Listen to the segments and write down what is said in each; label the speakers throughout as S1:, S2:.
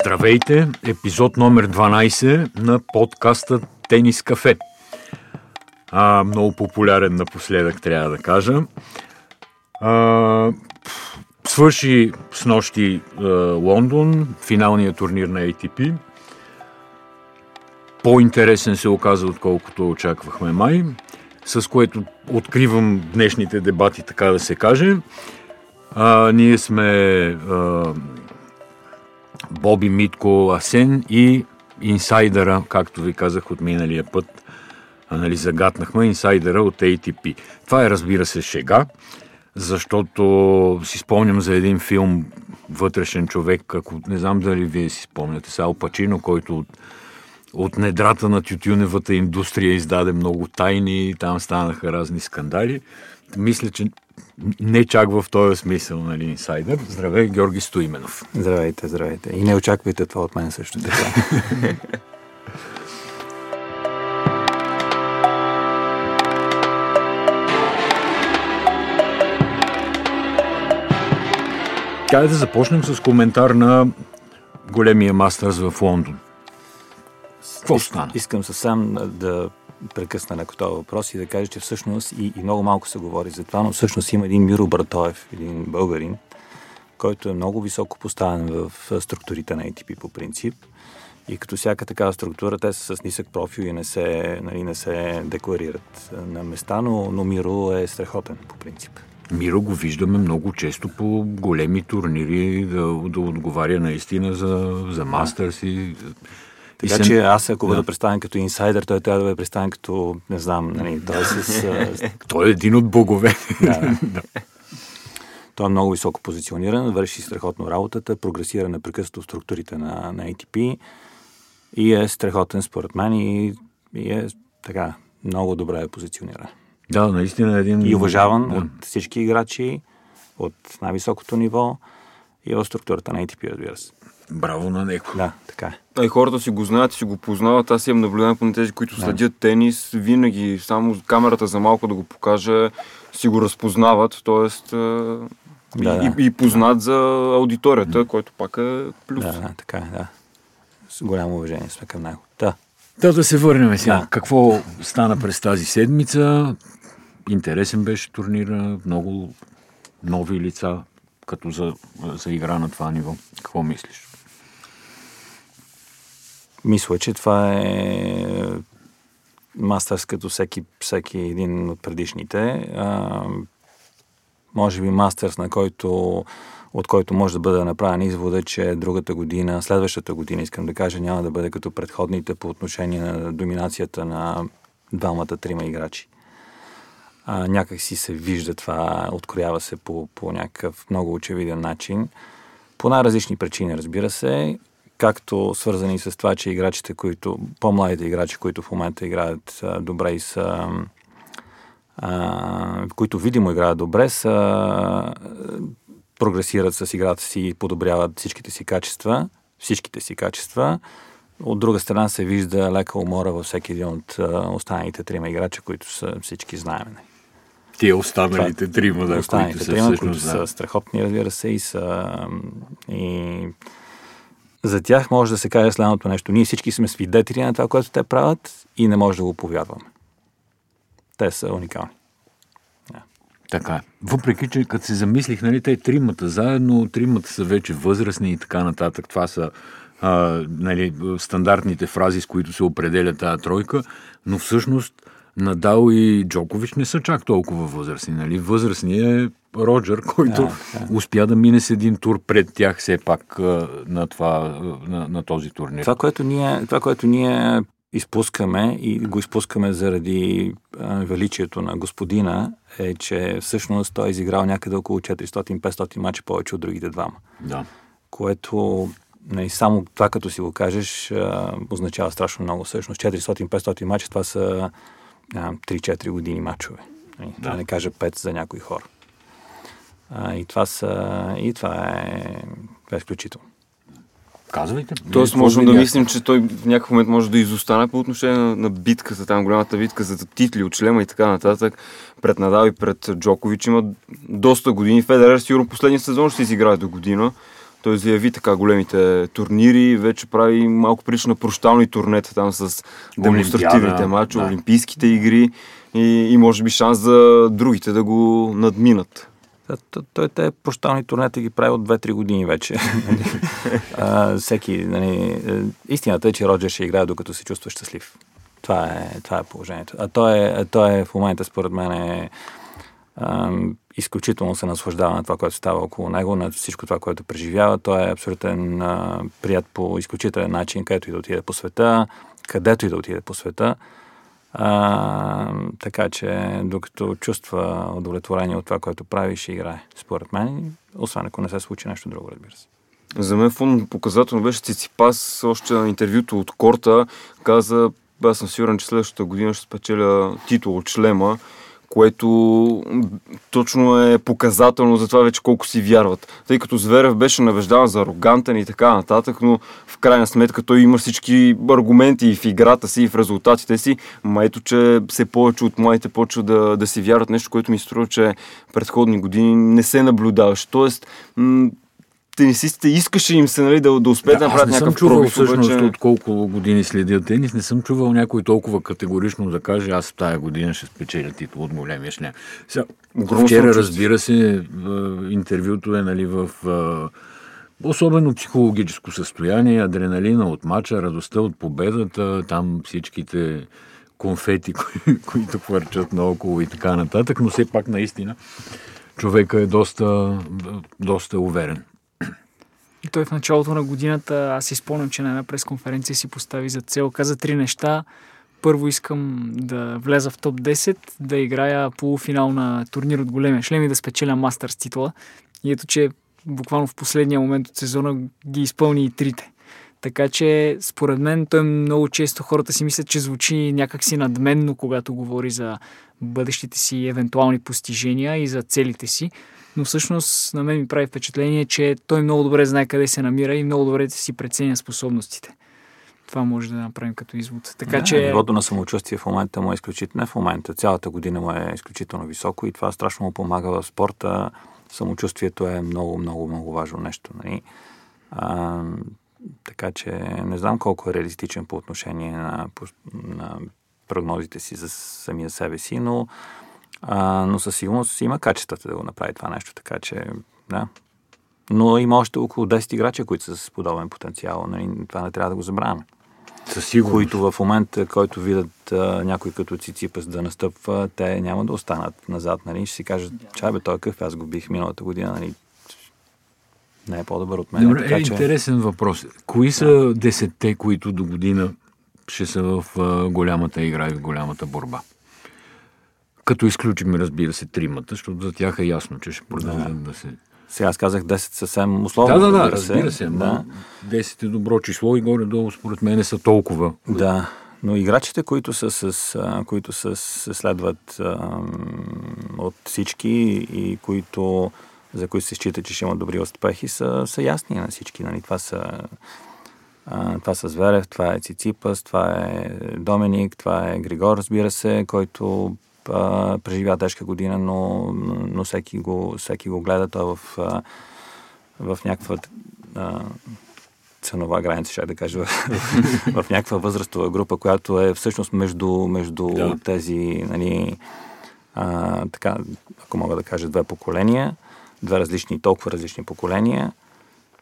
S1: Здравейте! Епизод номер 12 на подкаста Тенис Кафе. А, много популярен напоследък, трябва да кажа. А, свърши с нощи а, Лондон, финалният турнир на ATP. По-интересен се оказа, отколкото очаквахме май, с което откривам днешните дебати, така да се каже. А, ние сме а, Боби Митко Асен и инсайдера, както ви казах от миналия път, нали, загатнахме инсайдера от ATP. Това е, разбира се, шега, защото си спомням за един филм Вътрешен човек, ако не знам дали вие си спомняте, Сал Пачино, който от, от недрата на тютюневата индустрия издаде много тайни, там станаха разни скандали. Мисля, че не чак в този смисъл, нали, инсайдер. Здравей, Георги Стоименов.
S2: Здравейте, здравейте. И не очаквайте това от мен също така.
S1: Кай да започнем с коментар на големия мастърс в Лондон. Какво стана?
S2: Искам съвсем да прекъсна леко този въпрос и да кажа, че всъщност и, и много малко се говори за това, но всъщност има един Миро Братоев, един българин, който е много високо поставен в структурите на ATP по принцип. И като всяка такава структура, те са с нисък профил и не се, нали, не се декларират на места, но, но Миро е страхотен по принцип.
S1: Миро го виждаме много често по големи турнири да, да отговаря наистина за, за мастърс и
S2: така се... че аз, ако бъда да. представен като инсайдер, той трябва да бъде представен като, не знам, нали, той е с...
S1: той е един от богове.
S2: да, да. Той е много високо позициониран, върши страхотно работата, прогресира непрекъснато структурите на, на ATP и е страхотен според мен и, и е така много добре е позициониран.
S1: Да, наистина е един...
S2: И уважаван да. от всички играчи, от най-високото ниво и в структурата на ATP, разбира се.
S1: Браво на него.
S2: Да, така е.
S3: А и хората си го знаят, си го познават. Аз имам наблюдение по тези, които да. следят тенис. Винаги само камерата за малко да го покаже, си го разпознават. Тоест, да, и, да. И, и познат за аудиторията, да. който пак е плюс.
S2: Да, да, така е, да. С голямо уважение сме към него. Да.
S1: Да, да се върнем сега. Да. Какво стана през тази седмица? Интересен беше турнира, много нови лица, като за, за игра на това ниво. Какво мислиш?
S2: Мисля, че това е мастърс като всеки, всеки един от предишните. А, може би мастърс, на който, от който може да бъде направен извода, че другата година, следващата година, искам да кажа, няма да бъде като предходните по отношение на доминацията на двамата-трима играчи. А, някак си се вижда това, откроява се по, по някакъв много очевиден начин. По най-различни причини, разбира се както свързани с това, че играчите, които, по-младите играчи, които в момента играят добре и са а, които видимо играят добре, са прогресират с играта си и подобряват всичките си качества, всичките си качества. От друга страна се вижда лека умора във всеки един от останалите трима играчи, които са всички знаем.
S1: Тия останалите трима, да,
S2: останалите които са трима, всъщност, които да. са страхотни, разбира се, и са и за тях може да се каже следното нещо. Ние всички сме свидетели на това, което те правят и не може да го повярваме. Те са уникални.
S1: Yeah. Така е. Въпреки, че като се замислих, нали, те тримата заедно, тримата са вече възрастни и така нататък. Това са а, нали, стандартните фрази, с които се определя тази тройка, но всъщност Надал и Джокович не са чак толкова възрастни. Нали? Възрастният е Роджер, който да, да. успя да мине с един тур пред тях все пак на, това, на, на този турнир.
S2: Това което, ние, това, което ние изпускаме и го изпускаме заради величието на господина, е, че всъщност той е изиграл някъде около 400-500 мача повече от другите двама.
S1: Да.
S2: Което не, нали, само това като си го кажеш означава страшно много. Всъщност 400-500 мача това са 3-4 години мачове. Нали, да. да не кажа 5 за някои хора. А, и това са, и това е, това е изключително.
S1: Казвайте.
S3: Тоест можем да мислим, че той в някакъв момент може да изостане по отношение на, на битката, там голямата битка за титли от шлема и така нататък. Пред Надал и пред Джокович има доста години. Федерер сигурно последния сезон ще изиграе до година. той заяви така големите турнири, вече прави малко прилича на прощални турнета там с демонстративните матчи, да. олимпийските игри и, и може би шанс за другите да го надминат.
S2: Той, те прощални турнета ги прави от 2-3 години вече. а, всеки, нали, е, истината е, че Роджер ще играе докато се чувства щастлив. Това е, това е положението. А той е, той е в момента, според мен, е, а, изключително се наслаждава на това, което става около него, на всичко това, което преживява. Той е абсолютен а, прият по изключителен начин, където и да отиде по света, където и да отиде по света. А, така че, докато чувства удовлетворение от това, което прави, ще играе, според мен, освен ако не се случи нещо друго, разбира се.
S3: За мен фон показателно беше Циципас, още на интервюто от Корта, каза, аз съм сигурен, че следващата година ще спечеля титул от шлема което точно е показателно за това вече колко си вярват. Тъй като Зверев беше набеждаван за арогантен и така нататък, но в крайна сметка той има всички аргументи и в играта си, и в резултатите си, ма ето, че все повече от младите почва да, да си вярват нещо, което ми струва, че предходни години не се наблюдаваше. Тоест, м- тенисистите искаше им се нали, да, да успеят да, да направят някакъв
S1: Аз не съм чувал всъщност обаче... от колко години следя тенис, не съм чувал някой толкова категорично да каже аз в тая година ще спечеля титул от големия шлем. Сега, вчера, разбира се, интервюто е нали, в особено психологическо състояние, адреналина от мача, радостта от победата, там всичките конфети, кои, които хвърчат наоколо и така нататък, но все пак наистина човека е доста, доста уверен.
S4: И той в началото на годината, аз си спомням, че на една пресконференция си постави за цел, каза три неща. Първо искам да влеза в топ 10, да играя полуфинал на турнир от големия шлем и да спечеля мастърс титла. И ето, че буквално в последния момент от сезона ги изпълни и трите. Така че, според мен, той много често хората си мислят, че звучи някакси надменно, когато говори за бъдещите си евентуални постижения и за целите си но всъщност на мен ми прави впечатление, че той много добре знае къде се намира и много добре си преценя способностите. Това може да направим като извод. Така
S2: да, че... Нивото на самочувствие в момента му е изключително. Не в момента, цялата година му е изключително високо и това страшно му помага в спорта. Самочувствието е много, много, много важно нещо. Нали? А, така че не знам колко е реалистичен по отношение на, на прогнозите си за самия себе си, но а, но със сигурност има качествата да го направи това нещо, така че да. Но има още около 10 играча, които са с подобен потенциал. Нали? Това не трябва да го забравяме.
S1: Със сигурност.
S2: Които в момента, който видят а, някой като Циципас да настъпва, те няма да останат назад. Нали? Ще си кажат, чай бе, той е къв, аз го бих миналата година. Нали? Не е по-добър от мен.
S1: Добре, така, е че... интересен въпрос. Кои са десетте, които до година ще са в а, голямата игра и в голямата борба? Като изключим, разбира се, тримата, защото за тях е ясно, че ще продължат да, да се...
S2: Сега аз казах 10 съвсем условно.
S1: Да, да, да, разбира се. Да. 10 е добро число и горе-долу, според мен, са толкова.
S2: Да, но играчите, които са, с, които са, се следват а, от всички и които, за които се счита, че ще имат добри успехи, са, са ясни на всички. Нали? Това са а, това са Зверев, това е Циципас, това е Доминик, това е Григор, разбира се, който а, преживя тежка година, но, но всеки, го, всеки го гледа. Той в, а, в някаква а, ценова граница, ще да кажа, в, в някаква възрастова група, която е всъщност между, между да. тези, нали, а, така, ако мога да кажа, две поколения, две различни, толкова различни поколения.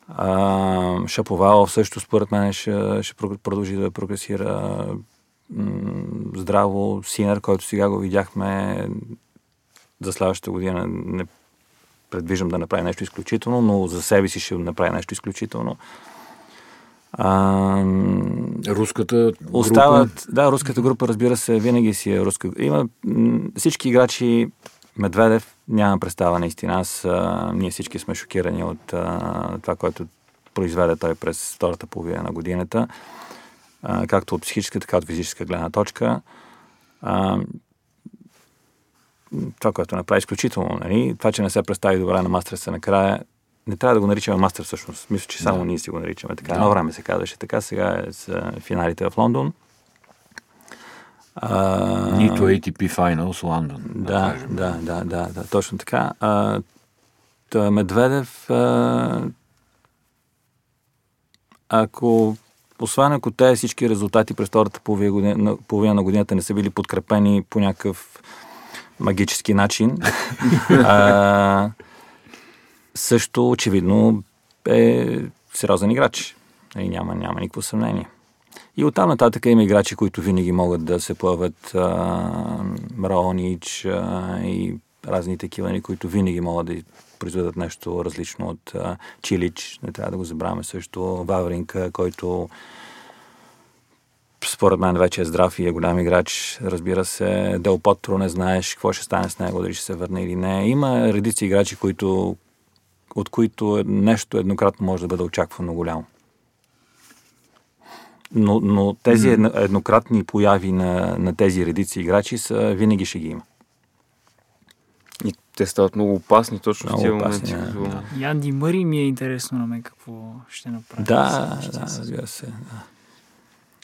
S2: А, Шаповал също, според мен, ще, ще продължи да прогресира здраво. Синер, който сега го видяхме за следващата година, не предвиждам да направи нещо изключително, но за себе си ще направи нещо изключително.
S1: А, руската група?
S2: Остават, да, руската група, разбира се, винаги си е руска. Има всички играчи, Медведев, няма представа наистина. Аз, а, ние всички сме шокирани от а, това, което произведе той през втората половина на годината а, както от психическа, така от физическа гледна точка. А, това, което направи изключително, нали? това, че не се представи добре на мастерса накрая, не трябва да го наричаме мастер всъщност. Мисля, че само да. ние си го наричаме така. Да. Едно време се казваше така, сега е с финалите в Лондон.
S1: А, Нито ATP Finals Лондон.
S2: Да, да, да, да, да, да, точно така. А, Медведев а, ако освен ако тези всички резултати през втората половина, година, половина на годината не са били подкрепени по някакъв магически начин, а, също очевидно е сериозен играч. И нали, няма, няма никакво съмнение. И оттам нататък има играчи, които винаги могат да се плъват. Раонич и разни такива, нали, които винаги могат да произведат нещо различно от а, Чилич. Не трябва да го забравяме също. Вавринка, който според мен вече е здрав и е голям играч. Разбира се, Дел Потро не знаеш какво ще стане с него, дали ще се върне или не. Има редици играчи, които, от които нещо еднократно може да бъде очаквано голямо. Но, но тези еднократни появи на, на тези редици играчи са, винаги ще ги има.
S3: Те стават много опасни точно много в тези моменти.
S4: Да, да. И Анди Мъри ми е интересно на мен какво ще направи.
S2: Да, да, разбира се. Да.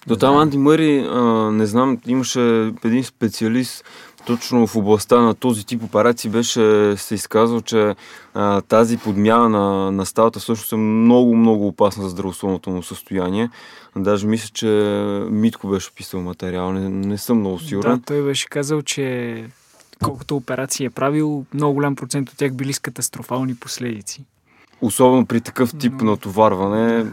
S3: До там Анди Мъри, а, не знам, имаше един специалист точно в областта на този тип операции беше се изказал, че а, тази подмяна на, на ставата всъщност е много, много опасна за здравословното му състояние. Даже мисля, че Митко беше писал материал, не, не съм много сигурен.
S4: Да, той беше казал, че колкото операции е правил, много голям процент от тях били с катастрофални последици.
S3: Особено при такъв тип Но... натоварване,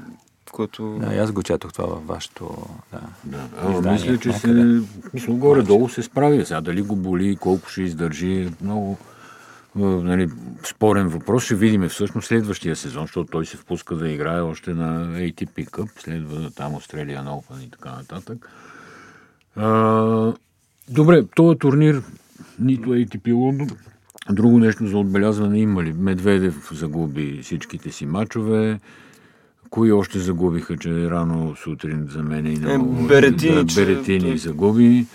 S3: което...
S2: Да, аз го четох това във вашето да,
S1: да. А, издание, мисля, че се, мисля, горе-долу се справи. Сега дали го боли, колко ще издържи, много нали, спорен въпрос. Ще видим всъщност следващия сезон, защото той се впуска да играе още на ATP Cup, следва там Australian Open и така нататък. А, добре, този турнир нито ATP Лондон, друго нещо за отбелязване има ли? Медведев загуби всичките си мачове, Кои още загубиха, че рано сутрин за мен и
S3: не е, Беретини,
S1: да, Беретини че... загуби.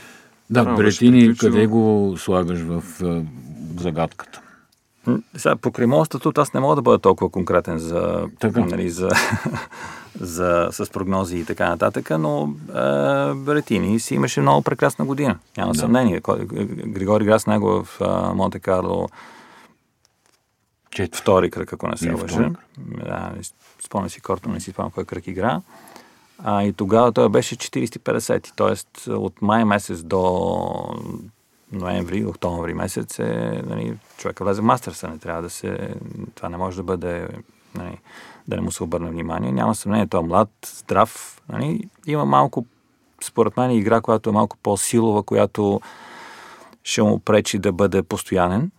S1: Да, Рано Беретини, къде го слагаш в загадката?
S2: Сега, по кремостата, аз не мога да бъда толкова конкретен за, така. Нали, за, за, с прогнози и така нататък, но е, Беретини си имаше много прекрасна година. Няма да. съмнение. Григори игра с него в Монте Карло Чет. втори кръг, ако не се лъжа. Да, спомня си Корто, не си спомня кой кръг игра. А, и тогава той беше 40-50, т.е. от май месец до ноември, октомври месец е, нали, човека влезе в мастърса, не трябва да се, това не може да бъде, нали, да не му се обърне внимание. Няма съмнение, той е млад, здрав, нали, има малко, според мен, игра, която е малко по-силова, която ще му пречи да бъде постоянен.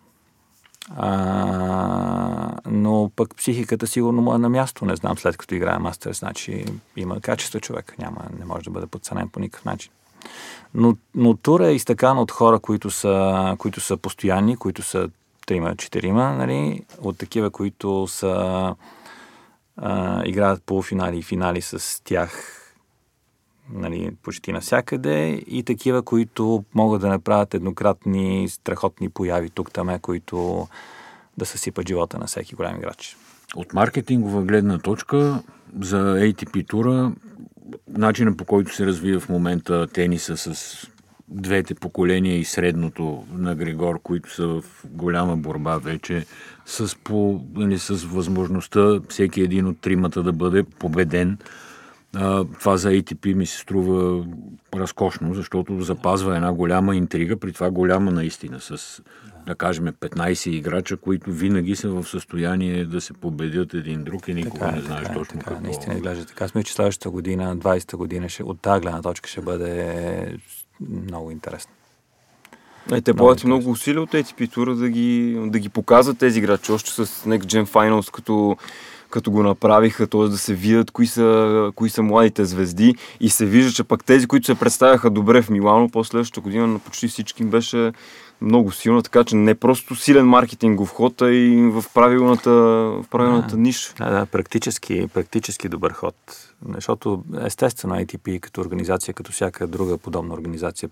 S2: А, но пък психиката сигурно му е на място, не знам, след като играе мастер, значи има качество човек, няма, не може да бъде подценен по никакъв начин. Но, но тура е изтъкан от хора, които са, които са постоянни, които са трима, четирима, нали, от такива, които са а, играят полуфинали и финали с тях нали, почти навсякъде и такива, които могат да направят еднократни страхотни появи тук-таме, които да съсипат живота на всеки голям играч.
S1: От маркетингова гледна точка за ATP тура, начина по който се развива в момента тениса с двете поколения и средното на Григор, които са в голяма борба вече, с, по, нали, с възможността всеки един от тримата да бъде победен а, това за ATP ми се струва разкошно, защото запазва една голяма интрига, при това голяма наистина, с, да кажем, 15 играча, които винаги са в състояние да се победят един друг и никога така, не знаеш така, точно така, какво.
S2: Наистина изглежда така. Сме, че следващата година, 20-та година, ще, от тази гледна точка ще бъде много интересно.
S3: Е, те полагат много усилия от ATP тура да ги, да ги показват тези играчи, още с Next Gen Finals, като като го направиха, т.е. да се видят кои са, кои са младите звезди и се вижда, че пък тези, които се представяха добре в Милано, после следващата година на почти всички им беше много силно, така че не просто силен маркетингов ход, а и в правилната, в правилната
S2: да,
S3: ниша.
S2: Да, да, практически, практически добър ход. Защото естествено ITP като организация, като всяка друга подобна организация,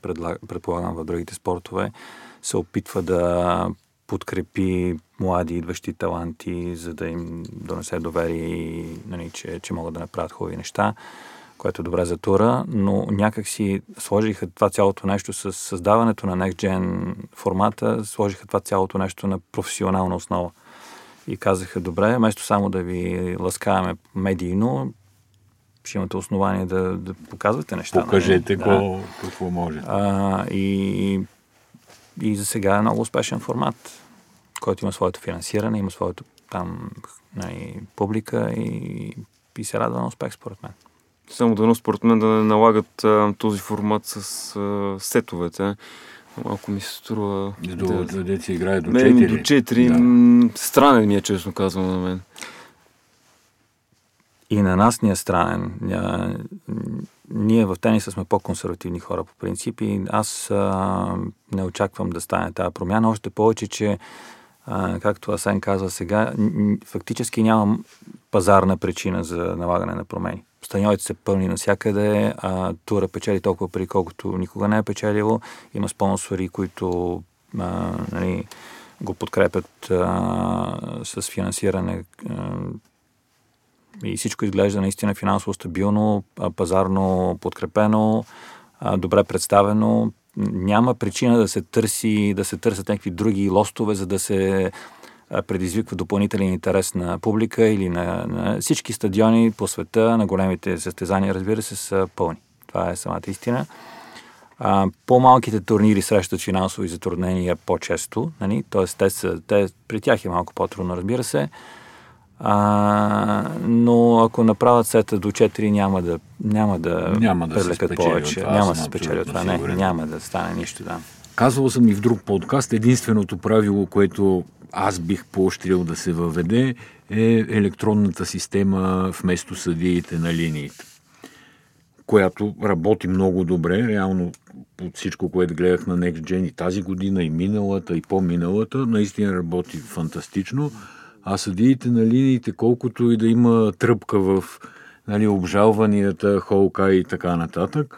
S2: предполагам в другите спортове, се опитва да подкрепи млади идващи таланти, за да им донесе доверие, нали, че, че могат да направят хубави неща, което е добре за тура, но някак си сложиха това цялото нещо с създаването на Next Gen формата, сложиха това цялото нещо на професионална основа. И казаха, добре, вместо само да ви ласкаваме медийно, ще имате основание да, да показвате неща.
S1: Покажете нали? го, да. какво може.
S2: А, и, и за сега е много успешен формат, който има своето финансиране, има своето там нали, публика и, и се радва на успех, според мен.
S3: Само дано, според мен, да не налагат а, този формат с а, сетовете. Малко ми се струва...
S1: До, да, до деца играе до 4.
S3: До 4. Да. Странен ми е, честно казвам на мен.
S2: И на нас ни е странен. Ня, ние в тениса сме по-консервативни хора по принцип и аз а, не очаквам да стане тази промяна. Още повече, че а, както Асен казва сега, фактически няма пазарна причина за налагане на промени. Станьовете се пълни навсякъде, а тура печели толкова пари, колкото никога не е печелило. Има спонсори, които а, нали, го подкрепят а, с финансиране а, и всичко изглежда наистина финансово стабилно, пазарно подкрепено, добре представено. Няма причина да се търси, да се търсят някакви други лостове, за да се предизвиква допълнителен интерес на публика или на, на всички стадиони по света, на големите състезания, разбира се, са пълни. Това е самата истина. А, по-малките турнири срещат финансови затруднения по-често, нали? т.е. Те те, при тях е малко по-трудно, разбира се. А, но ако направят сета до 4, няма да, няма да,
S1: няма да привлекат повече.
S2: Това, няма да се спечели от това. Не, няма да стане нищо. Да.
S1: Казвал съм и в друг подкаст, единственото правило, което аз бих поощрил да се въведе, е електронната система вместо съдиите на линиите, която работи много добре. Реално от всичко, което гледах на Next Gen и тази година, и миналата, и по-миналата, наистина работи фантастично. А съдиите на линиите, колкото и да има тръпка в нали, обжалванията, холка и така нататък,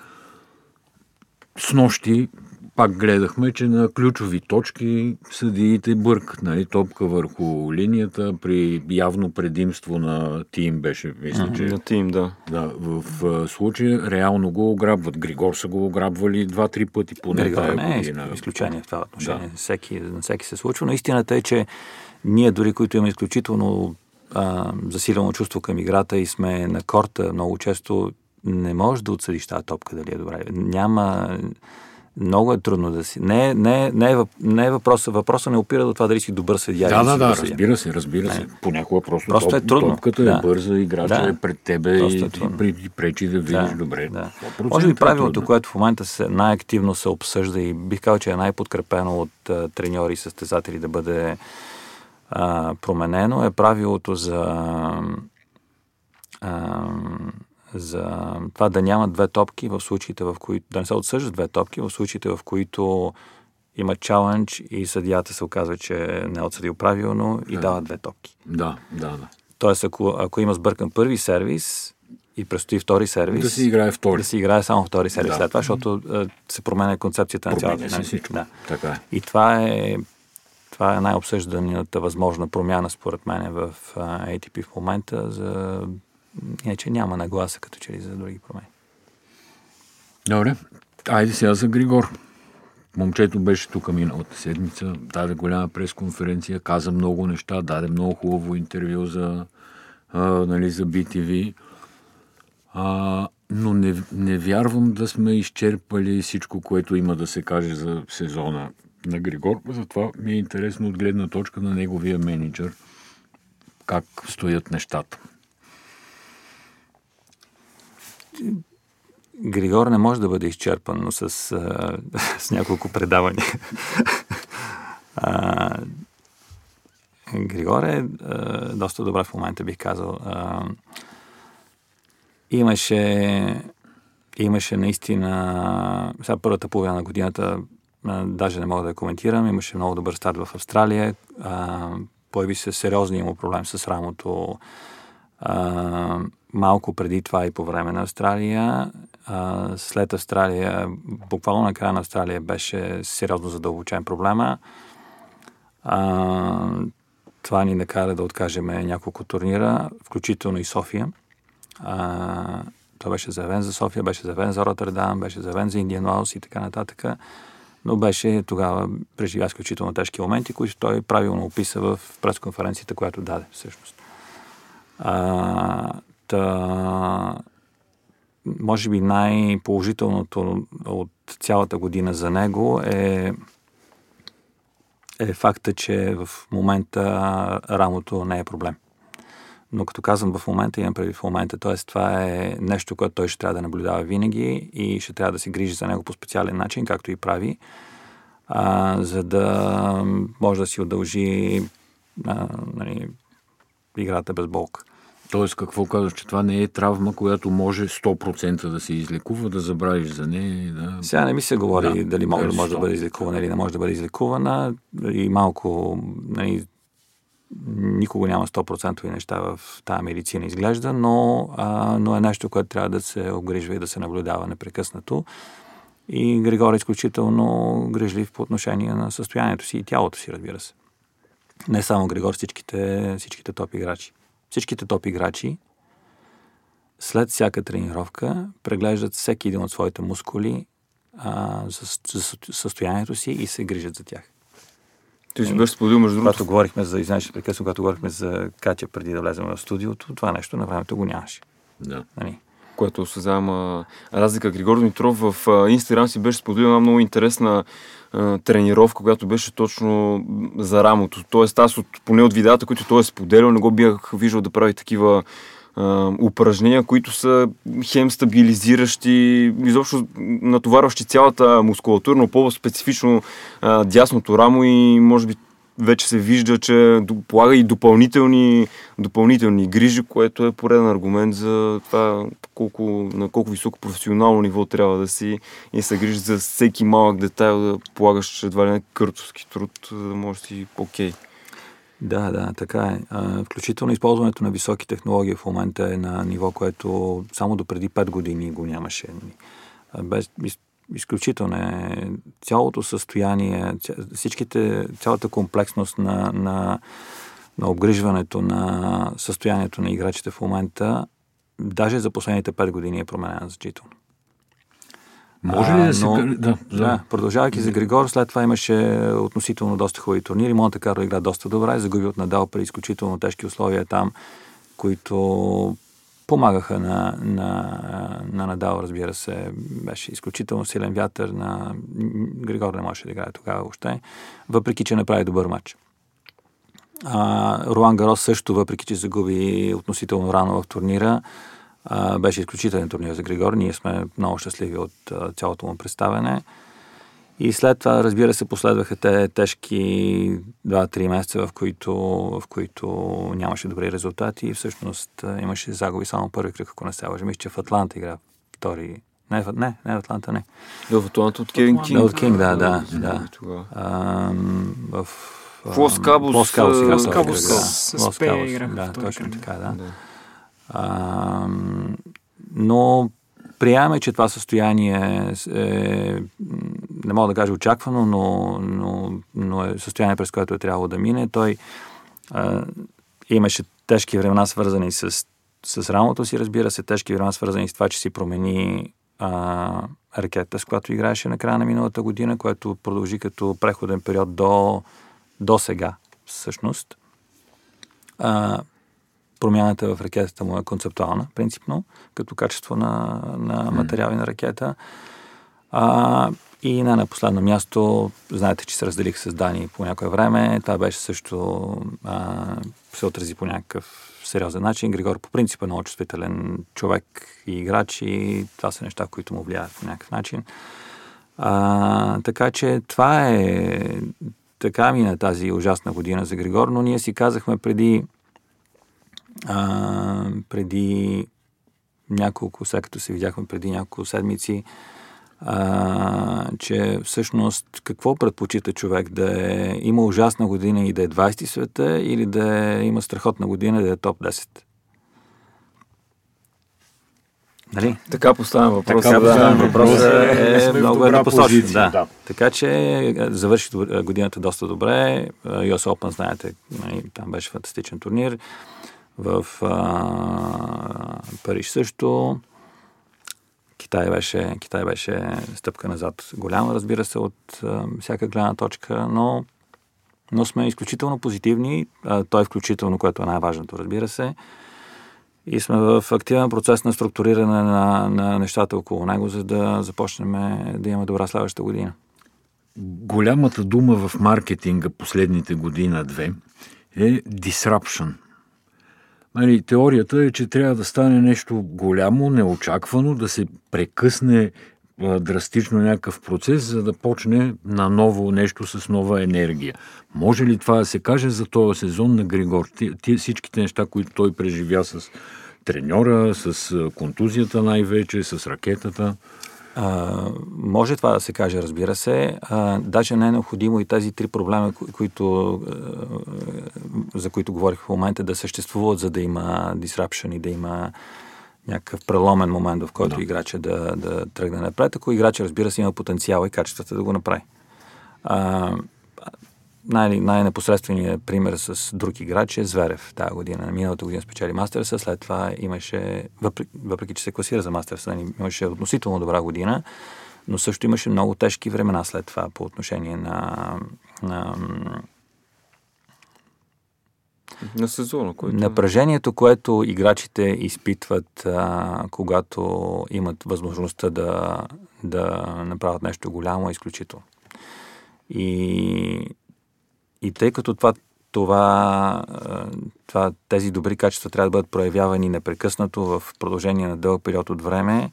S1: с нощи пак гледахме, че на ключови точки съдиите бъркат. Нали, топка върху линията при явно предимство на тим беше, мисля, че...
S3: На тим, да.
S1: Да, в, в случая реално го ограбват. Григор са го ограбвали два-три пъти поне
S2: Григор не е изключение в това отношение. Да. Всеки, всеки се случва, но истината е, че ние дори, които имаме изключително а, засилено чувство към играта и сме на корта много често, не можеш да отсъдиш тази топка дали е добра. Няма... Много е трудно да си. Не, не, не, е, не е въпроса. Въпросът не опира до това дали си добър съдия.
S1: Да, да, да, разбира се, разбира се. Понякога просто,
S2: просто топ, е трудно.
S1: топката е да. е бърза, играча да. е пред тебе и е ти пречи да видиш да. добре. Да.
S2: Може би правилото, което в момента се, най-активно се обсъжда и бих казал, че е най-подкрепено от а, треньори и състезатели да бъде а, променено е правилото за, а, за това да няма две топки в случаите, в които да не се отсъждат две топки в случаите, в които има чалендж и съдията се оказва, че не е отсъдил правилно и да. дава две топки.
S1: Да, да, да.
S2: Тоест, ако, ако има сбъркан първи сервис и предстои втори сервис,
S1: да си играе втори.
S2: Да си играе само втори сервис да. след това, защото се променя концепцията
S1: на
S2: цялата.
S1: Да. Така е.
S2: И това е това е най-обсъжданата възможна промяна, според мен, в ATP в момента, за... Не, че няма нагласа, като че ли за други промени.
S1: Добре. Айде сега за Григор. Момчето беше тук миналата седмица, даде голяма пресконференция, каза много неща, даде много хубаво интервю за, а, нали, за BTV. А, но не, не вярвам да сме изчерпали всичко, което има да се каже за сезона на Григор. Затова ми е интересно от гледна точка на неговия менеджер как стоят нещата.
S2: Григор не може да бъде изчерпан, но с, с няколко предавания. Григор е доста добра в момента, бих казал. Имаше, имаше наистина, сега първата половина на годината даже не мога да я коментирам. Имаше много добър старт в Австралия. Появи се сериозния му проблем с рамото а, малко преди това и по време на Австралия. А, след Австралия, буквално на края на Австралия беше сериозно задълбочен проблема. А, това ни накара да откажем няколко турнира, включително и София. А, това беше заявен за София, беше заявен за Роттердам, беше заявен за Индиан Уаус и така нататък но беше тогава преживя изключително тежки моменти, които той правилно описа в пресконференцията, която даде всъщност. А, та, може би най-положителното от цялата година за него е, е факта, че в момента рамото не е проблем. Но като казвам в момента, имам преди в момента, т.е. това е нещо, което той ще трябва да наблюдава винаги и ще трябва да се грижи за него по специален начин, както и прави, а, за да може да си удължи а, нали, играта без болка.
S1: Тоест, какво казваш, че това не е травма, която може 100% да се излекува, да забравиш за нея? Да...
S2: Сега не ми се говори да, дали може, може да бъде излекувана или не може да бъде излекувана и малко нали, никога няма 100% неща в тази медицина изглежда, но, а, но е нещо, което трябва да се обгрижва и да се наблюдава непрекъснато. И Григор е изключително грижлив по отношение на състоянието си и тялото си, разбира се. Не само Григор, всичките, всичките топ играчи. Всичките топ играчи след всяка тренировка преглеждат всеки един от своите мускули а, за, за състоянието си и се грижат за тях.
S3: Ти си беше споделил между другото.
S2: Когато говорихме за, извинявай, прекъсно, когато говорихме за Катя преди да влезем в студиото, това нещо на времето го нямаше.
S1: Да. Нали?
S3: Което осъзнавам разлика. Григор Дмитров в Инстаграм си беше споделил една много интересна а, тренировка, която беше точно за рамото. Тоест аз от, поне от видеята, които той е споделял, не го бях виждал да прави такива упражнения, които са хем стабилизиращи, изобщо натоварващи цялата мускулатура, но по-специфично а, дясното рамо и може би вече се вижда, че полага и допълнителни, допълнителни грижи, което е пореден аргумент за това колко, на колко високо професионално ниво трябва да си и се грижи за всеки малък детайл, да полагаш едва ли не къртовски труд, за да можеш си окей. Okay.
S2: Да, да, така е. Включително използването на високи технологии в момента е на ниво, което само до преди 5 години го нямаше. Без, из, изключително е цялото състояние, всичките, цялата комплексност на, на, на обгрижването на състоянието на играчите в момента, даже за последните 5 години е променена значително.
S1: Може ли да се...
S2: Но, да, да, продължавайки за Григор, след това имаше относително доста хубави турнири. Монте Карло игра доста добре, загуби от Надал при изключително тежки условия там, които помагаха на, на, на Надал, разбира се. Беше изключително силен вятър на Григор не можеше да играе тогава въобще, въпреки че направи добър матч. А, Руан Гарос също, въпреки че загуби относително рано в турнира, а, беше изключителен турнир за Григор. Ние сме много щастливи от а, цялото му представяне. И след това, разбира се, последваха те тежки 2-3 месеца, в които, в които нямаше добри резултати и всъщност имаше загуби само първи кръг, ако не се лъжа. Мисля, че в Атланта игра втори. Не, не, не в Атланта, не.
S3: Да, в Атланта от Кинг
S2: Кинг. От Кинг, да, да. да. А, в
S3: Лос Кабус.
S2: Лос Кабус игра.
S4: Лос Кабус с Пе играха.
S2: Да, точно така, да. А, но приемаме, че това състояние е, не мога да кажа очаквано, но, но, но е състояние, през което е трябвало да мине. Той а, имаше тежки времена, свързани с, с рамото си, разбира се, тежки времена, свързани с това, че си промени а, ракета, с която играеше на края на миналата година, което продължи като преходен период до, до сега, всъщност. А, промяната в ракетата му е концептуална, принципно, като качество на, на материали на ракета. А, и не на последно място, знаете, че се разделих с Дани по някое време. Това беше също, а, се отрази по някакъв сериозен начин. Григор по принцип е много чувствителен човек и играч и това са неща, които му влияят по някакъв начин. А, така че това е така мина тази ужасна година за Григор, но ние си казахме преди а, преди няколко, след като се видяхме преди няколко седмици, а, че всъщност какво предпочита човек да е има ужасна година и да е 20 света или да е, има страхотна година да е топ 10? Нали?
S3: Така поставям въпрос.
S2: Така поставям да, въпрос е, е много еднопосочен. Да. да. Така че е, завърши годината доста добре. US Open, знаете, нали, там беше фантастичен турнир в а, Париж също. Китай беше, Китай беше стъпка назад голяма, разбира се, от а, всяка гледна точка, но, но сме изключително позитивни, а, той включително, което е най-важното, разбира се. и сме в активен процес на структуриране на, на нещата около него, за да започнем да имаме добра следващата година.
S1: Голямата дума в маркетинга последните година-две е disruption. Нали, теорията е, че трябва да стане нещо голямо, неочаквано, да се прекъсне драстично някакъв процес, за да почне на ново нещо с нова енергия. Може ли това да се каже за този сезон на Григор? Ти, ти, всичките неща, които той преживя с треньора, с контузията най-вече, с ракетата?
S2: А, може това да се каже, разбира се. А, даже не е необходимо и тези три проблема, които, за които говорих в момента, да съществуват, за да има disruption и да има някакъв преломен момент, в който да. играча да, да тръгне напред. Ако играча, разбира се, има потенциал и качествата да го направи. А, най- най-непосредственият пример с друг играч е Зверев тази година. Миналата година спечели Мастерса, след това имаше, въпреки, въпреки че се класира за Мастерса, нали, имаше относително добра година, но също имаше много тежки времена след това по отношение на, на
S3: на сезона,
S2: който... Напрежението, което играчите изпитват, а, когато имат възможността да, да направят нещо голямо, е изключително. И, и тъй като това, това, това, тези добри качества трябва да бъдат проявявани непрекъснато в продължение на дълъг период от време,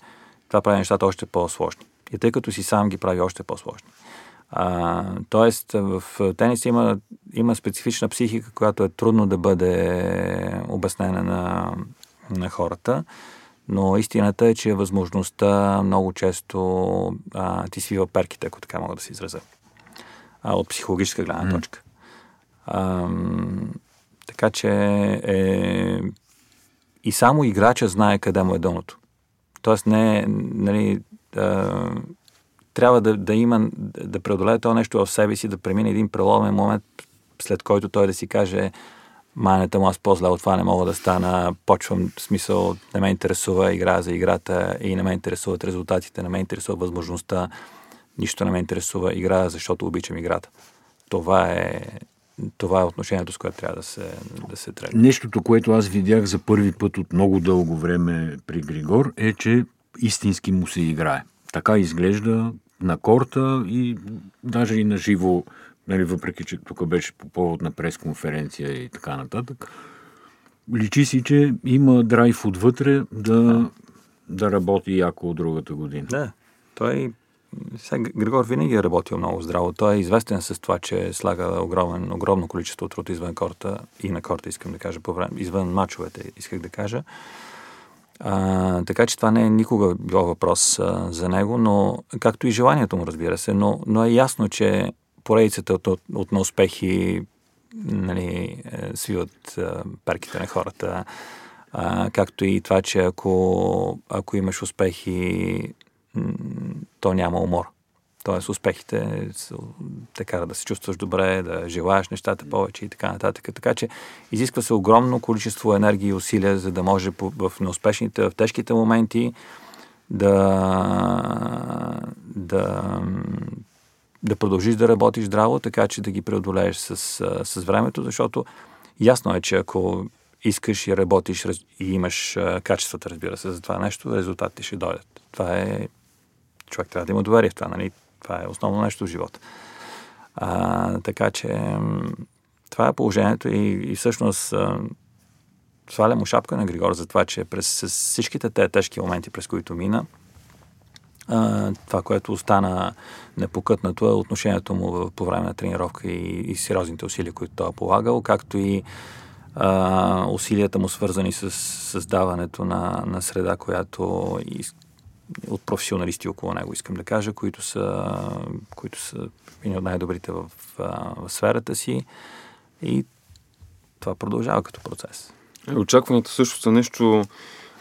S2: това прави нещата още по-сложни. И тъй като си сам ги прави още по-сложни. А, тоест, в тенис има, има специфична психика, която е трудно да бъде обяснена на, на хората, но истината е, че възможността много често а, ти свива перките, ако така мога да се изразя. А, от психологическа гледна точка. А, така че е, и само играча знае къде му е дъното. Тоест не нали, а, трябва да, да има, да преодолее това нещо в себе си, да премине един преломен момент, след който той да си каже манята му, аз по-зле от това не мога да стана, почвам смисъл, не ме интересува игра за играта и не ме интересуват резултатите, не ме интересува възможността, нищо не ме интересува игра, защото обичам играта. Това е, това е отношението, с което трябва да се, да се тръгне.
S1: Нещото, което аз видях за първи път от много дълго време при Григор е, че истински му се играе. Така изглежда на корта и даже и на живо, нали, въпреки че тук беше по повод на пресконференция и така нататък. Личи си, че има драйв отвътре да, да работи яко от другата година.
S2: Да, той сега, Григор винаги е работил много здраво. Той е известен с това, че слага огромен, огромно количество труд извън корта и на корта, искам да кажа, по време, извън мачовете, исках да кажа. А, така че това не е никога било въпрос а, за него, но както и желанието му, разбира се, но, но е ясно, че поредицата от, от, от на успехи нали, е, свиват а, перките на хората, а, както и това, че ако, ако имаш успехи, то няма умор. Тоест успехите те карат да се чувстваш добре, да желаеш нещата повече и така нататък. Така че изисква се огромно количество енергия и усилия, за да може в неуспешните, в тежките моменти да, да, да продължиш да работиш здраво, така че да ги преодолееш с, с времето, защото ясно е, че ако искаш и работиш и имаш качествата, разбира се, за това нещо, резултатите ще дойдат. Това е човек трябва да има доверие в това, нали? Това е основно нещо в живота. А, така че това е положението и, и всъщност сваля му шапка на Григор за това, че през всичките тези тежки моменти, през които мина, а, това, което остана непокътнато е отношението му по време на тренировка и, и сериозните усилия, които той е полагал, както и а, усилията му свързани с създаването на, на среда, която от професионалисти около него, искам да кажа, които са, които са едни от най-добрите в, в сферата си и това продължава като процес.
S3: Очакванията също са нещо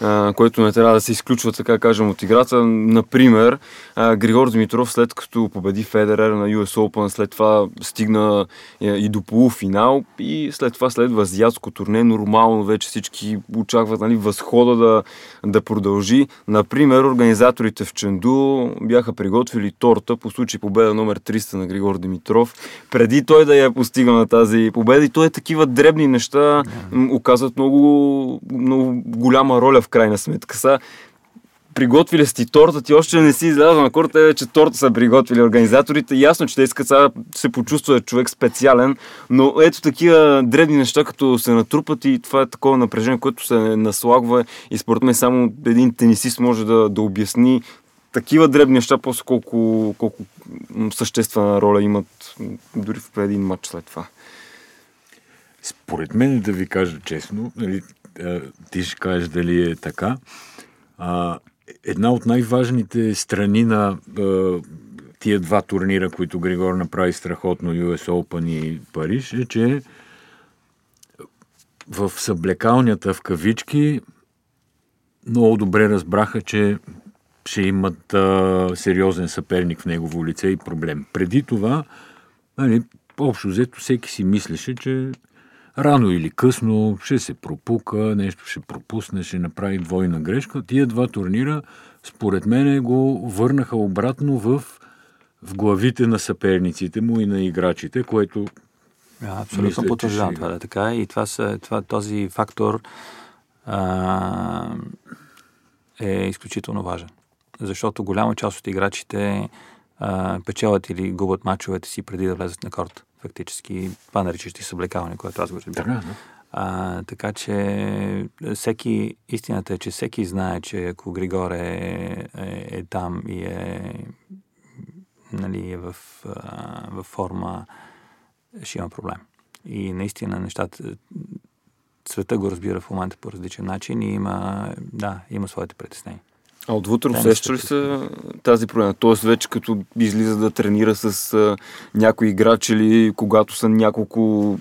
S3: а, който не трябва да се изключва, така кажем, от играта. Например, Григор Димитров, след като победи Федерер на US Open, след това стигна и до полуфинал и след това следва азиатско турне. Нормално вече всички очакват нали, възхода да, да продължи. Например, организаторите в Ченду бяха приготвили торта по случай победа номер 300 на Григор Димитров, преди той да я постигна на тази победа. И той е такива дребни неща оказват много, много голяма роля в крайна сметка. Са, приготвили си торта, ти още не си излязъл на корта, е, че торта са приготвили организаторите. Ясно, че те искат сега се почувства човек специален, но ето такива дребни неща, като се натрупат и това е такова напрежение, което се наслагва и според мен само един тенисист може да, да обясни такива дребни неща, после колко, колко съществена роля имат дори в един матч след това.
S1: Според мен, да ви кажа честно, нали, ти ще кажеш дали е така, а, една от най-важните страни на а, тия два турнира, които Григор направи страхотно, US Open и Париж, е, че в съблекалнята в кавички много добре разбраха, че ще имат а, сериозен съперник в негово лице и проблем. Преди това, нали, общо взето, всеки си мислеше, че рано или късно ще се пропука, нещо ще пропусне, ще направи двойна грешка. Тия два турнира, според мен, го върнаха обратно в, в главите на съперниците му и на играчите, което
S2: а, абсолютно потвърждавам това, да, така И това, са, това този фактор а, е изключително важен. Защото голяма част от играчите а, печелят или губят мачовете си преди да влезат на корт фактически това наричащи съблекаване, което аз го разбирам. Да, да. А, така че всеки, истината е, че всеки знае, че ако Григор е, е, е там и е, нали, е в, в форма, ще има проблем. И наистина нещата, света го разбира в момента по различен начин и има, да, има своите притеснения.
S3: А отвътре усеща ли се тази проблема? Тоест вече като излиза да тренира с а, някой играч или когато са няколко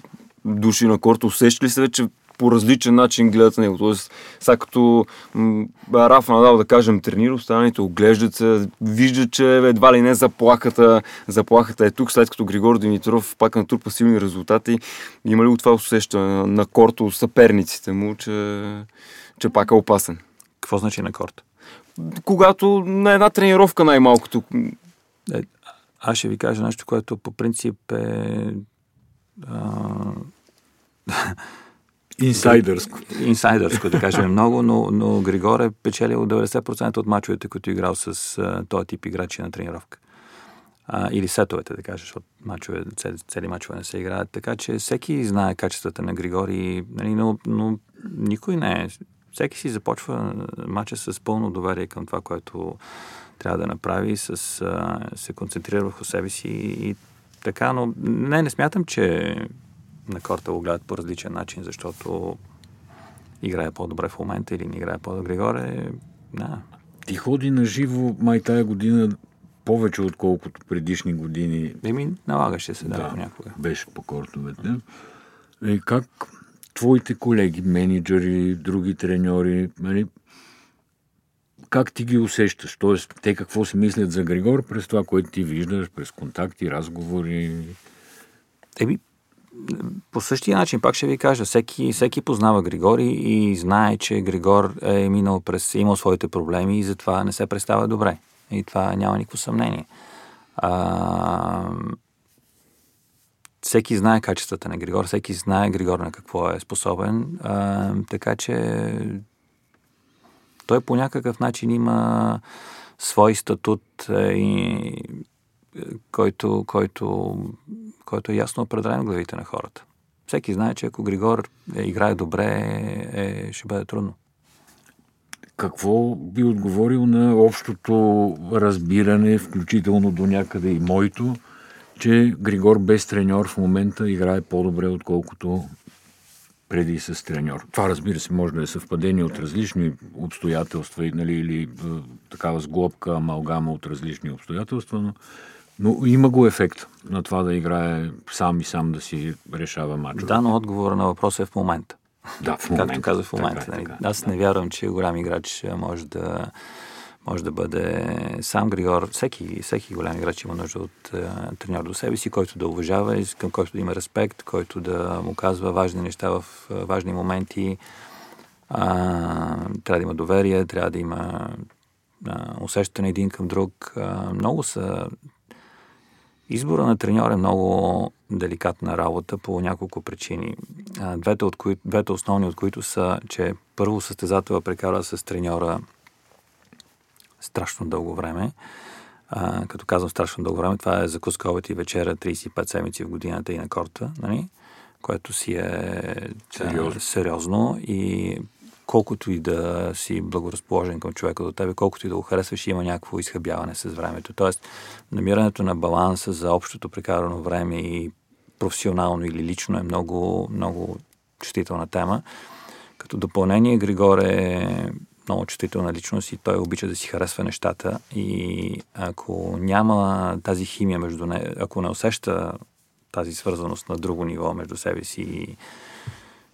S3: души на корта, усеща ли се вече по различен начин гледат на него. Тоест, сега като м- Рафа Надал, да кажем, тренира, останалите оглеждат се, виждат, че едва ли не заплахата, заплахата е тук, след като Григор Димитров пак натрупа силни резултати. Има ли го това усещане на корто съперниците му, че, че пак е опасен?
S2: Какво значи на корта?
S3: Когато на една тренировка най-малкото.
S2: Е, аз ще ви кажа нещо, което по принцип е... А...
S1: Инсайдърско.
S2: Инсайдърско, да кажем много, но, но Григор е печелил 90% от мачовете, които е играл с а, този тип играчи на тренировка. А, или сетовете, да кажеш, от мачове, цели, цели мачове не се играят. Така че всеки знае качествата на Григори, нали, но, но никой не е всеки си започва матча с пълно доверие към това, което трябва да направи, с, а, се концентрира върху себе си и така, но не, не смятам, че на корта го гледат по различен начин, защото играе по-добре в момента или не играе по-добре горе. Да.
S1: Ти ходи на живо май тая година повече, отколкото предишни години.
S2: Еми, налагаше се, да, да понякога.
S1: Беше по кортовете. И как твоите колеги, менеджери, други треньори, нали, как ти ги усещаш? Тоест, те какво си мислят за Григор през това, което ти виждаш, през контакти, разговори?
S2: Еми, по същия начин, пак ще ви кажа, всеки, всеки познава Григори и знае, че Григор е минал през, е имал своите проблеми и затова не се представя добре. И това няма никакво съмнение. А, всеки знае качествата на Григор, всеки знае Григор на какво е способен, а, така че той по някакъв начин има свой статут, и, който, който, който е ясно определен в главите на хората. Всеки знае, че ако Григор е, играе добре, е, ще бъде трудно.
S1: Какво би отговорил на общото разбиране, включително до някъде и моето, че Григор без треньор в момента играе по-добре, отколкото преди с треньор. Това, разбира се, може да е съвпадение от различни обстоятелства нали, или е, такава сглобка, амалгама от различни обстоятелства, но, но има го ефект на това да играе сам и сам да си решава мачове.
S2: Да, но отговора на въпроса е в момента.
S1: Да, в момента.
S2: Както казах в момента. Така, нали? така, Аз да. не вярвам, че голям играч може да, може да бъде сам Григор. Всеки, всеки голям играч има нужда от е, треньор до себе си, който да уважава, към който да има респект, който да му казва важни неща в е, важни моменти. А, трябва да има доверие, трябва да има а, усещане един към друг. А, много са Избора на треньор е много деликатна работа по няколко причини. Двете, от кои, двете основни от които са, че първо състезателя прекара с треньора страшно дълго време. А, като казвам страшно дълго време, това е закуска обед и вечера 35 седмици в годината и на корта, нали? което си е сериозно. сериозно и колкото и да си благоразположен към човека до тебе, колкото и да го харесваш, има някакво изхъбяване с времето. Тоест, намирането на баланса за общото прекарано време и професионално или лично е много, много чувствителна тема. Като допълнение, Григор е много чувствителна личност и той обича да си харесва нещата и ако няма тази химия между не, ако не усеща тази свързаност на друго ниво между себе си и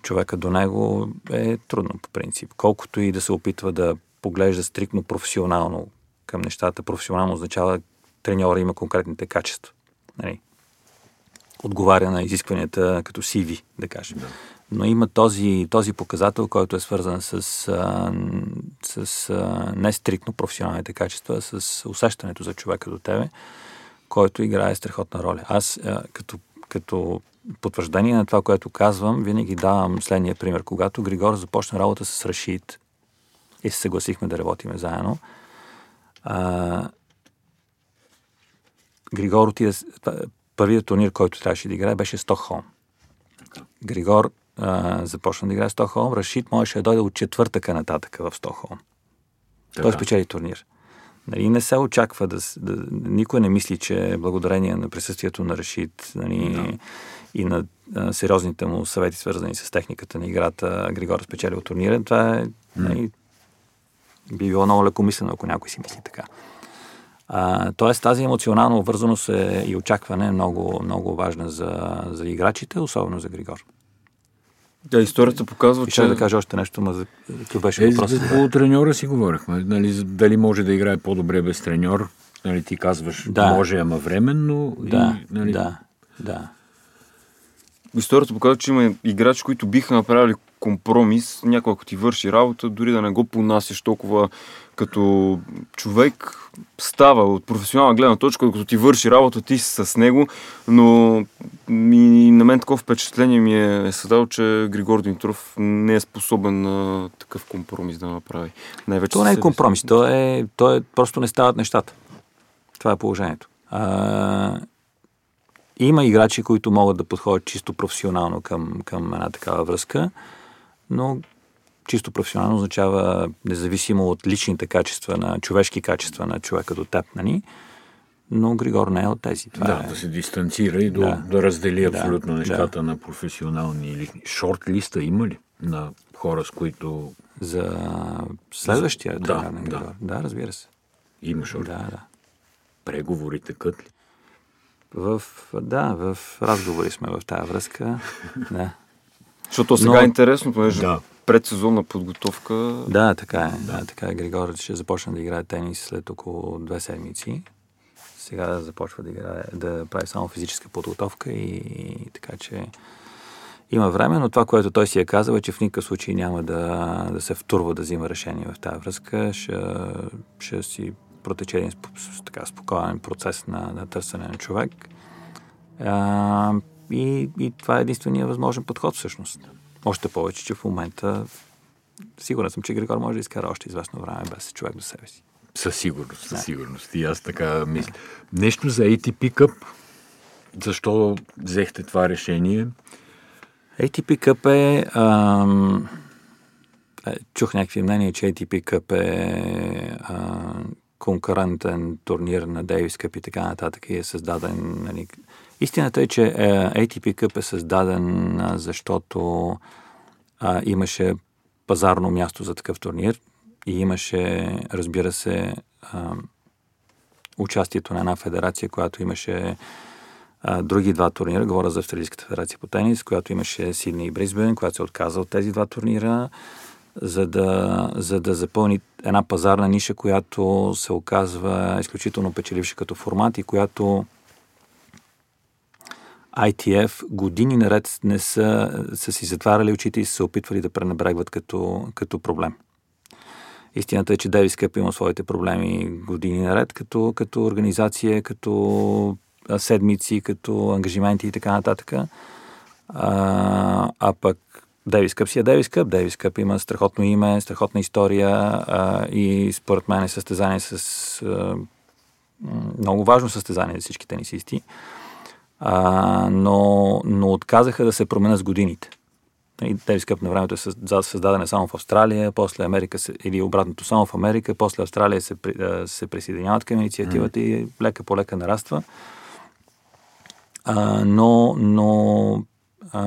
S2: човека до него е трудно по принцип. Колкото и да се опитва да поглежда стрикно професионално към нещата, професионално означава треньора има конкретните качества. Нали? Отговаря на изискванията като CV, да кажем. Да. Но има този, този показател, който е свързан с, а, с а, не стрикно професионалните качества, а с усещането за човека до тебе, който играе страхотна роля. Аз а, като, като потвърждение на това, което казвам, винаги давам следния пример. Когато Григор започна работа с Рашид и се съгласихме да работиме заедно, а, Григор отиде... Първият турнир, който трябваше да играе, беше Стокхолм. Григор а, започна да играе в Стокхолм. Рашид можеше да дойде от четвъртъка нататък в Стокхолм. Той спечели турнир. Нали, не се очаква да, да... Никой не мисли, че благодарение на присъствието на Рашид нали, да и на а, сериозните му съвети, свързани с техниката на играта, Григор спечелил турнира. Това е, mm. би било много лекомислено, ако някой си мисли така. А, тоест тази емоционална обвързаност е, и очакване е много, много важна за, за играчите, особено за Григор.
S3: Да, историята показва,
S2: и че... да кажа още нещо, но това беше
S1: е,
S2: въпрос.
S1: По треньора си говорихме. Нали, дали може да играе по-добре без треньор? Нали, ти казваш, да. може, ама временно.
S2: Да, и, нали... да, да
S3: историята показва, че има играчи, които биха направили компромис, някой ако ти върши работа, дори да не го понасяш толкова като човек, става от професионална гледна точка, докато ти върши работа, ти си с него, но ми, на мен такова впечатление ми е, е създал, че Григор Димитров не е способен на такъв компромис да направи.
S2: Най-вече то не е компромис, то е, то е, просто не стават нещата. Това е положението. А, има играчи, които могат да подходят чисто професионално към, към една такава връзка, но чисто професионално означава независимо от личните качества, на човешки качества на човека до теб, нали? но Григор не е от тези.
S1: Това да, е... да се дистанцира и да, да, да раздели абсолютно да, нещата да. на професионални или шорт листа има ли на хора, с които...
S2: За следващия да, на Григор. Да. да, разбира се.
S1: Има шорт.
S2: Да, да.
S1: Преговорите кът ли?
S2: В, да, в разговори сме в тази връзка. Да.
S3: Защото сега Но... е интересно, понеже да. предсезонна подготовка.
S2: Да, така е. Да. да, така е. Григор ще започне да играе тенис след около две седмици. Сега започва да играе, да прави само физическа подготовка и, и така че има време, но това, което той си е казал е, че в никакъв случай няма да, да се втурва да взима решение в тази връзка. Ще, ще си протече един така, спокоен процес на, на търсене на човек. А, и, и това е единствения възможен подход всъщност. Още повече, че в момента сигурен съм, че Григор може да изкара още известно време без човек до себе си.
S1: Със сигурност, със сигурност. И аз така мисля. Нещо за ATP Cup. Защо взехте това решение?
S2: ATP Cup е... Ам, е, чух някакви мнения, че ATP Cup е а, конкурентен турнир на Дейвис Къп и така нататък и е създаден. Нали. Истината е, че е, ATP Cup е създаден, защото а, имаше пазарно място за такъв турнир и имаше, разбира се, а, участието на една федерация, която имаше а, други два турнира. Говоря за Австралийската федерация по тенис, която имаше Сидни и Бризбен, която се отказа от тези два турнира, за да, за да запълни една пазарна ниша, която се оказва изключително печеливша като формат и която ITF години наред не са, са си затваряли очите и са се опитвали да пренебрегват като, като проблем. Истината е, че Девис Къп има своите проблеми години наред, като, като организация, като седмици, като ангажименти и така нататък. А, а пък Девис Къп си е Девис Къп. Девис Къп има страхотно име, страхотна история а, и според мен е състезание с а, много важно състезание за всички тенисисти. А, но, но отказаха да се променят с годините. Девис Къп на времето е създадена само в Австралия, после Америка, или обратното само в Америка, после Австралия се, се присъединяват към инициативата mm. и лека по лека нараства. А, но, но а,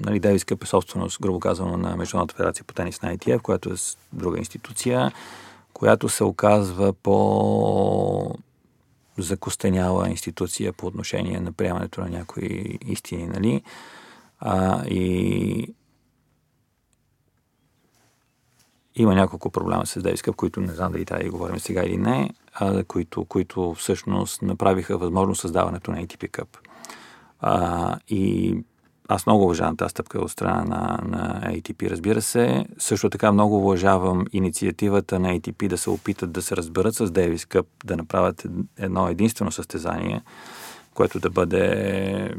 S2: нали, Девис Къп е собственост, грубо казано, на Международната федерация по тенис на ITF, която е друга институция, която се оказва по закостеняла институция по отношение на приемането на някои истини, нали? А, и има няколко проблема с Девис Къп, които не знам дали трябва говорим сега или не, а, които, които всъщност направиха възможно създаването на ATP Cup. А, и аз много уважавам тази стъпка от страна на, на ATP, разбира се. Също така много уважавам инициативата на ATP да се опитат да се разберат с Дейвис Къп, да направят едно единствено състезание, което да бъде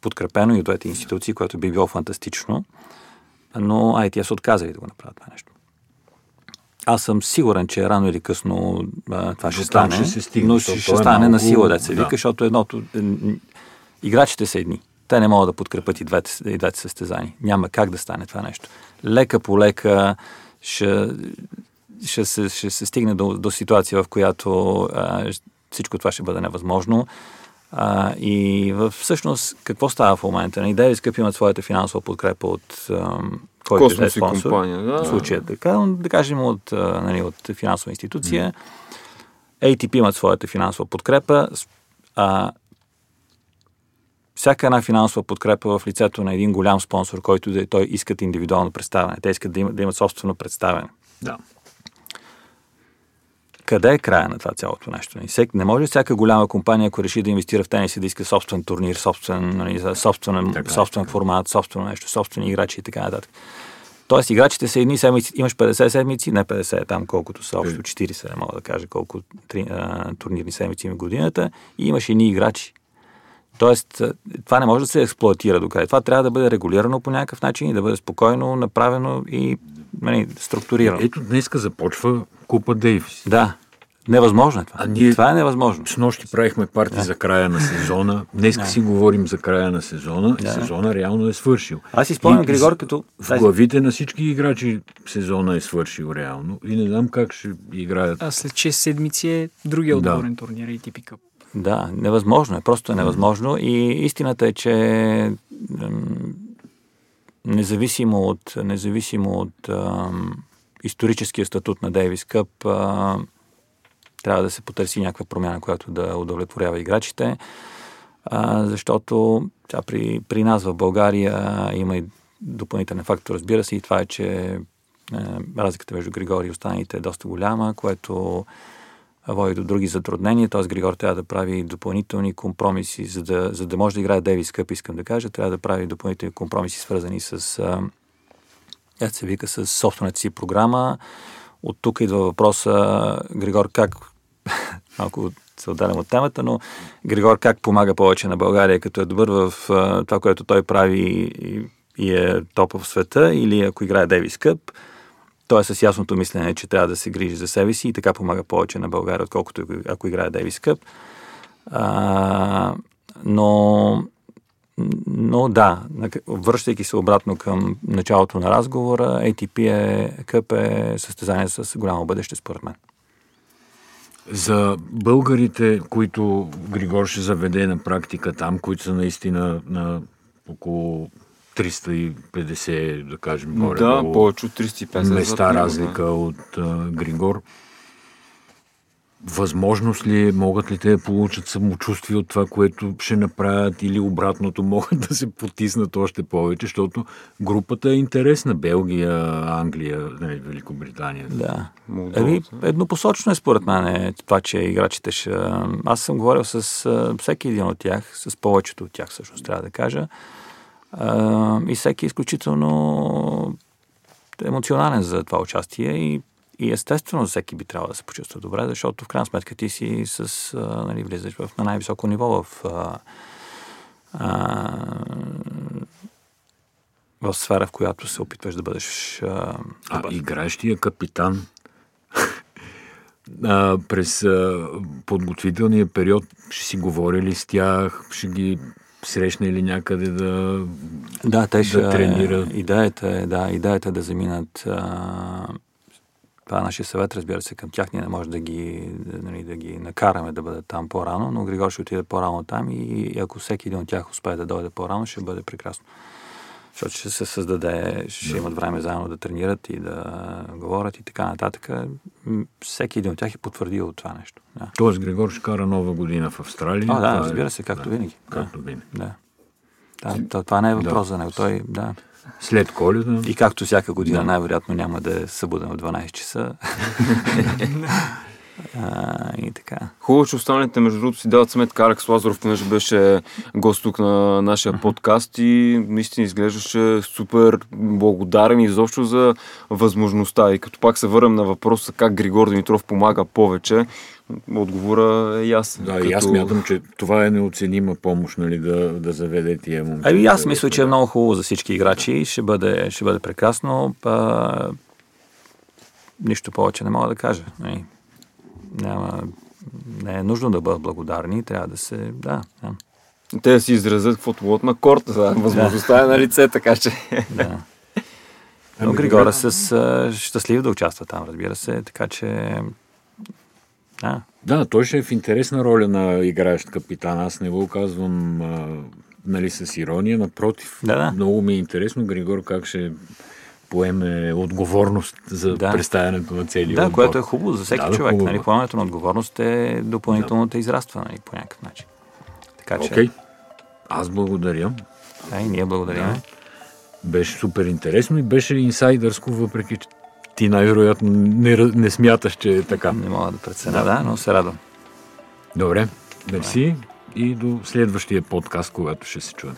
S2: подкрепено и от двете институции, което би било фантастично. Но ITS отказали да го направят това нещо. Аз съм сигурен, че рано или късно а, това ще стане, ще стигне, но ще, ще стане е много... на сила, да се вика, защото едното... Играчите са едни те не могат да подкрепят и двете, и двете състезания. Няма как да стане това нещо. Лека по лека ще, ще, се, ще се стигне до, до ситуация, в която а, всичко това ще бъде невъзможно. А, и в, всъщност, какво става в момента? Нали, Девис Къп имат своята финансова подкрепа от който е спонсор. Компания, да. В случая така, да кажем от, нали, от финансова институция. Mm. ATP имат своята финансова подкрепа. А, всяка една финансова подкрепа в лицето на един голям спонсор, който да, той искат индивидуално представяне. Те искат да имат, да имат собствено представяне.
S1: Да.
S2: Къде е края на това цялото нещо? Не може всяка голяма компания, ако реши да инвестира в тенис и да иска собствен турнир, собствен, нали, собствен, така, собствен така. формат, собствено нещо, собствени играчи и така нататък. Тоест, играчите са едни седмици, имаш 50 седмици, не 50, там колкото са общо 40, не мога да кажа колко три, а, турнирни седмици има годината, и имаш едни играчи. Тоест, е, това не може да се експлуатира до край. Това трябва да бъде регулирано по някакъв начин и да бъде спокойно направено и нали, структурирано.
S1: Ето днеска започва Купа Дейвис.
S2: Да. Невъзможно е това. А ние това е невъзможно.
S1: С нощи правихме парти да. за края на сезона. Днеска да. си говорим за края на сезона. Да. сезона реално е свършил.
S2: Аз си спомням, Григор, като...
S1: В главите на всички играчи сезона е свършил реално. И не знам как ще играят.
S4: А след 6 седмици е другия отборен да. турнир и типика.
S2: Да, невъзможно е. Просто е невъзможно. И истината е, че независимо от, независимо от ам, историческия статут на Дейвис Къп, а, трябва да се потърси някаква промяна, която да удовлетворява играчите, а, защото тя при, при нас в България има и допълнителен фактор, разбира се, и това е, че а, разликата между Григори и останалите е доста голяма, което води до други затруднения, т.е. Григор трябва да прави допълнителни компромиси, за да, за да може да играе Девис Къп, искам да кажа, трябва да прави допълнителни компромиси, свързани с, а, се вика, с собствената си програма. От тук идва въпроса, Григор, как, малко се отделям от темата, но Григор как помага повече на България, като е добър в а, това, което той прави и, и е топ в света, или ако играе Девис Къп, той е с ясното мислене, че трябва да се грижи за себе си и така помага повече на България, отколкото ако играе Дейвис Къп. А, но, но да, връщайки се обратно към началото на разговора, ATP е, къп е състезание с голямо бъдеще, според мен.
S1: За българите, които Григор ще заведе на практика там, които са наистина на около 350, да кажем, горе.
S3: Да, повече от 350.
S1: Места разлика да. от а, Григор. възможност ли е, могат ли те да получат самочувствие от това, което ще направят или обратното могат да се потиснат още повече, защото групата е интересна. Белгия, Англия, нали, Великобритания.
S2: Да. Еми, еднопосочно е според мен е това, че играчите ще... Аз съм говорил с всеки един от тях, с повечето от тях всъщност трябва да кажа. И всеки е изключително емоционален за това участие и и естествено всеки би трябвало да се почувства добре, защото в крайна сметка ти си с, а, нали, влизаш в, на най-високо ниво в, а, а, в сфера, в която се опитваш да бъдеш а,
S1: а играещия капитан а, през а, подготвителния период ще си говорили с тях, ще ги срещна или някъде да,
S2: да, те ще,
S1: да тренират.
S2: Идеята е, да, идеята е да заминат а, това е нашия съвет, разбира се, към тях. Ние не може да ги, нали, да ги накараме да бъдат там по-рано, но Григор ще отиде по-рано там и ако всеки един от тях успее да дойде по-рано, ще бъде прекрасно. Защото ще се създаде, ще да. имат време заедно да тренират и да говорят и така нататък. Всеки един от тях е потвърдил това нещо. Да.
S1: Тоест Григор ще кара нова година в Австралия.
S2: А, да, разбира се, както да, винаги.
S1: Както винаги.
S2: Да. Да, това не е въпрос да. за него. Той, да.
S1: След коледа.
S2: И както всяка година, да. най-вероятно няма да е събуден в 12 часа. А, и така.
S3: Хубаво, че останалите, между другото, си дават сметка. Алекс Лазаров, понеже беше гост тук на нашия подкаст и наистина изглеждаше супер благодарен изобщо за възможността. И като пак се върнем на въпроса как Григор Димитров помага повече, отговора е ясен.
S1: Да, като... и аз мятам, че това е неоценима помощ, нали, да, да заведе тия момента.
S2: Ами аз мисля, че е много хубаво за всички играчи. Ще бъде, ще бъде прекрасно. А... Нищо повече не мога да кажа. Няма, не е нужно да бъдат благодарни, трябва да се, да. да.
S3: Те да си изразят каквото на корта, да. възможността е на лице, така че...
S2: Да. Но Григора с щастлив да участва там, разбира се, така че...
S1: Да. Да, той ще е в интересна роля на играещ капитан. Аз не го казвам а, нали, с ирония, напротив.
S2: Да, да.
S1: Много ми е интересно Григор как ще поеме отговорност за да. представянето на целия
S2: Да,
S1: отбор.
S2: което е хубаво за всеки да, човек. Да, нали, поемането на отговорност е допълнително да. израства нали, по някакъв начин.
S1: Така че... Okay. Аз благодаря.
S2: Да, и ние благодарим. Да.
S1: Беше супер интересно и беше инсайдърско, въпреки че ти най-вероятно не, не смяташ, че е така.
S2: Не мога да преценя, да, да но се радвам.
S1: Добре, мерси и до следващия подкаст, когато ще се чуем.